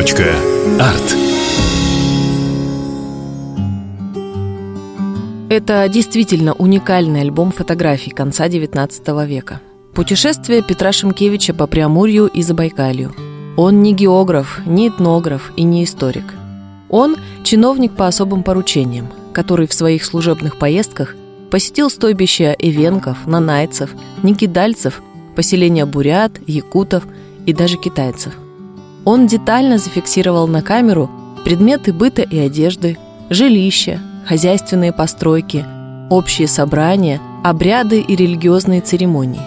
Арт. Это действительно уникальный альбом фотографий конца XIX века. Путешествие Петра Шимкевича по Преамурью и Забайкалью. Он не географ, не этнограф и не историк. Он – чиновник по особым поручениям, который в своих служебных поездках посетил стойбища эвенков, нанайцев, никидальцев, поселения бурят, якутов и даже китайцев. Он детально зафиксировал на камеру предметы быта и одежды, жилища, хозяйственные постройки, общие собрания, обряды и религиозные церемонии.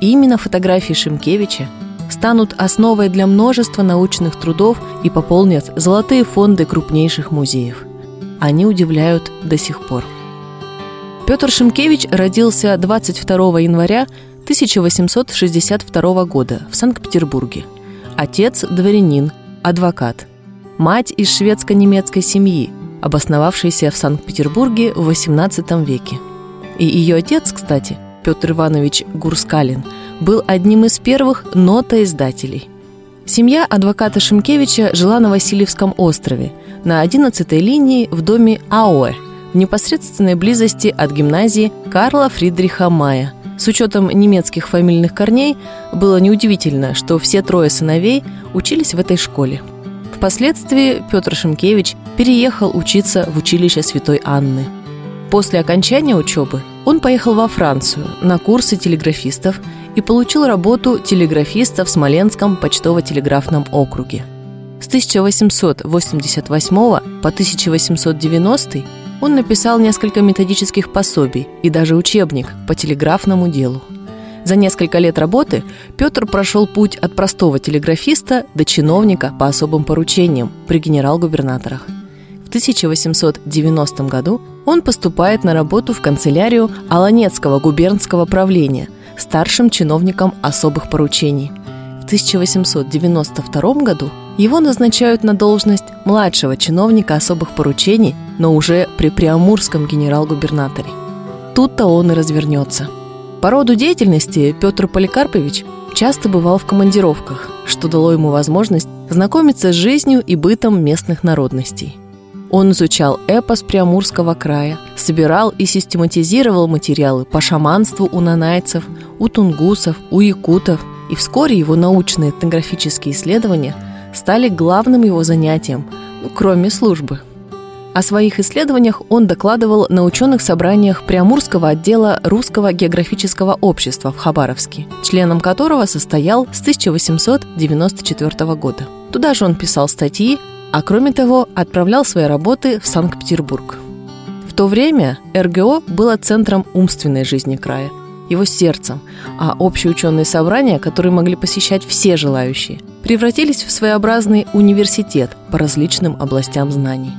И именно фотографии Шимкевича станут основой для множества научных трудов и пополнят золотые фонды крупнейших музеев. Они удивляют до сих пор. Петр Шимкевич родился 22 января 1862 года в Санкт-Петербурге. Отец – дворянин, адвокат. Мать из шведско-немецкой семьи, обосновавшейся в Санкт-Петербурге в XVIII веке. И ее отец, кстати, Петр Иванович Гурскалин, был одним из первых нотоиздателей. Семья адвоката Шимкевича жила на Васильевском острове, на 11-й линии в доме Ауэ – в непосредственной близости от гимназии Карла Фридриха Мая. С учетом немецких фамильных корней было неудивительно, что все трое сыновей учились в этой школе. Впоследствии Петр Шимкевич переехал учиться в училище Святой Анны. После окончания учебы он поехал во Францию на курсы телеграфистов и получил работу телеграфиста в Смоленском почтово-телеграфном округе. С 1888 по 1890 он написал несколько методических пособий и даже учебник по телеграфному делу. За несколько лет работы Петр прошел путь от простого телеграфиста до чиновника по особым поручениям при генерал-губернаторах. В 1890 году он поступает на работу в канцелярию Аланецкого губернского правления старшим чиновником особых поручений. В 1892 году его назначают на должность младшего чиновника особых поручений, но уже при Преамурском генерал-губернаторе. Тут-то он и развернется. По роду деятельности Петр Поликарпович часто бывал в командировках, что дало ему возможность знакомиться с жизнью и бытом местных народностей. Он изучал эпос Приамурского края, собирал и систематизировал материалы по шаманству у нанайцев, у тунгусов, у якутов, и вскоре его научные этнографические исследования – стали главным его занятием, ну, кроме службы. О своих исследованиях он докладывал на ученых собраниях Приамурского отдела Русского географического общества в Хабаровске, членом которого состоял с 1894 года. Туда же он писал статьи, а кроме того отправлял свои работы в Санкт-Петербург. В то время РГО было центром умственной жизни края, его сердцем, а общеученые собрания, которые могли посещать все желающие – превратились в своеобразный университет по различным областям знаний.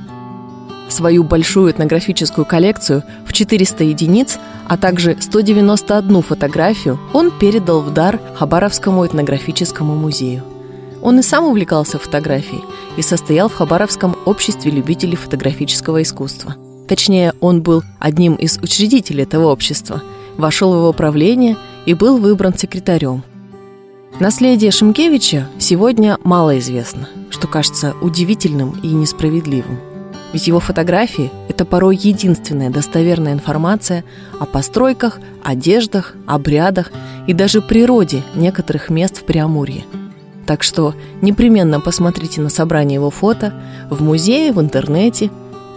Свою большую этнографическую коллекцию в 400 единиц, а также 191 фотографию он передал в дар Хабаровскому этнографическому музею. Он и сам увлекался фотографией и состоял в Хабаровском обществе любителей фотографического искусства. Точнее, он был одним из учредителей этого общества, вошел в его правление и был выбран секретарем – Наследие Шимкевича сегодня мало известно, что кажется удивительным и несправедливым. Ведь его фотографии – это порой единственная достоверная информация о постройках, одеждах, обрядах и даже природе некоторых мест в Преамурье. Так что непременно посмотрите на собрание его фото в музее, в интернете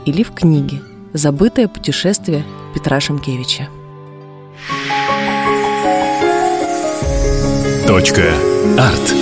или в книге «Забытое путешествие Петра Шимкевича». Точка. Арт.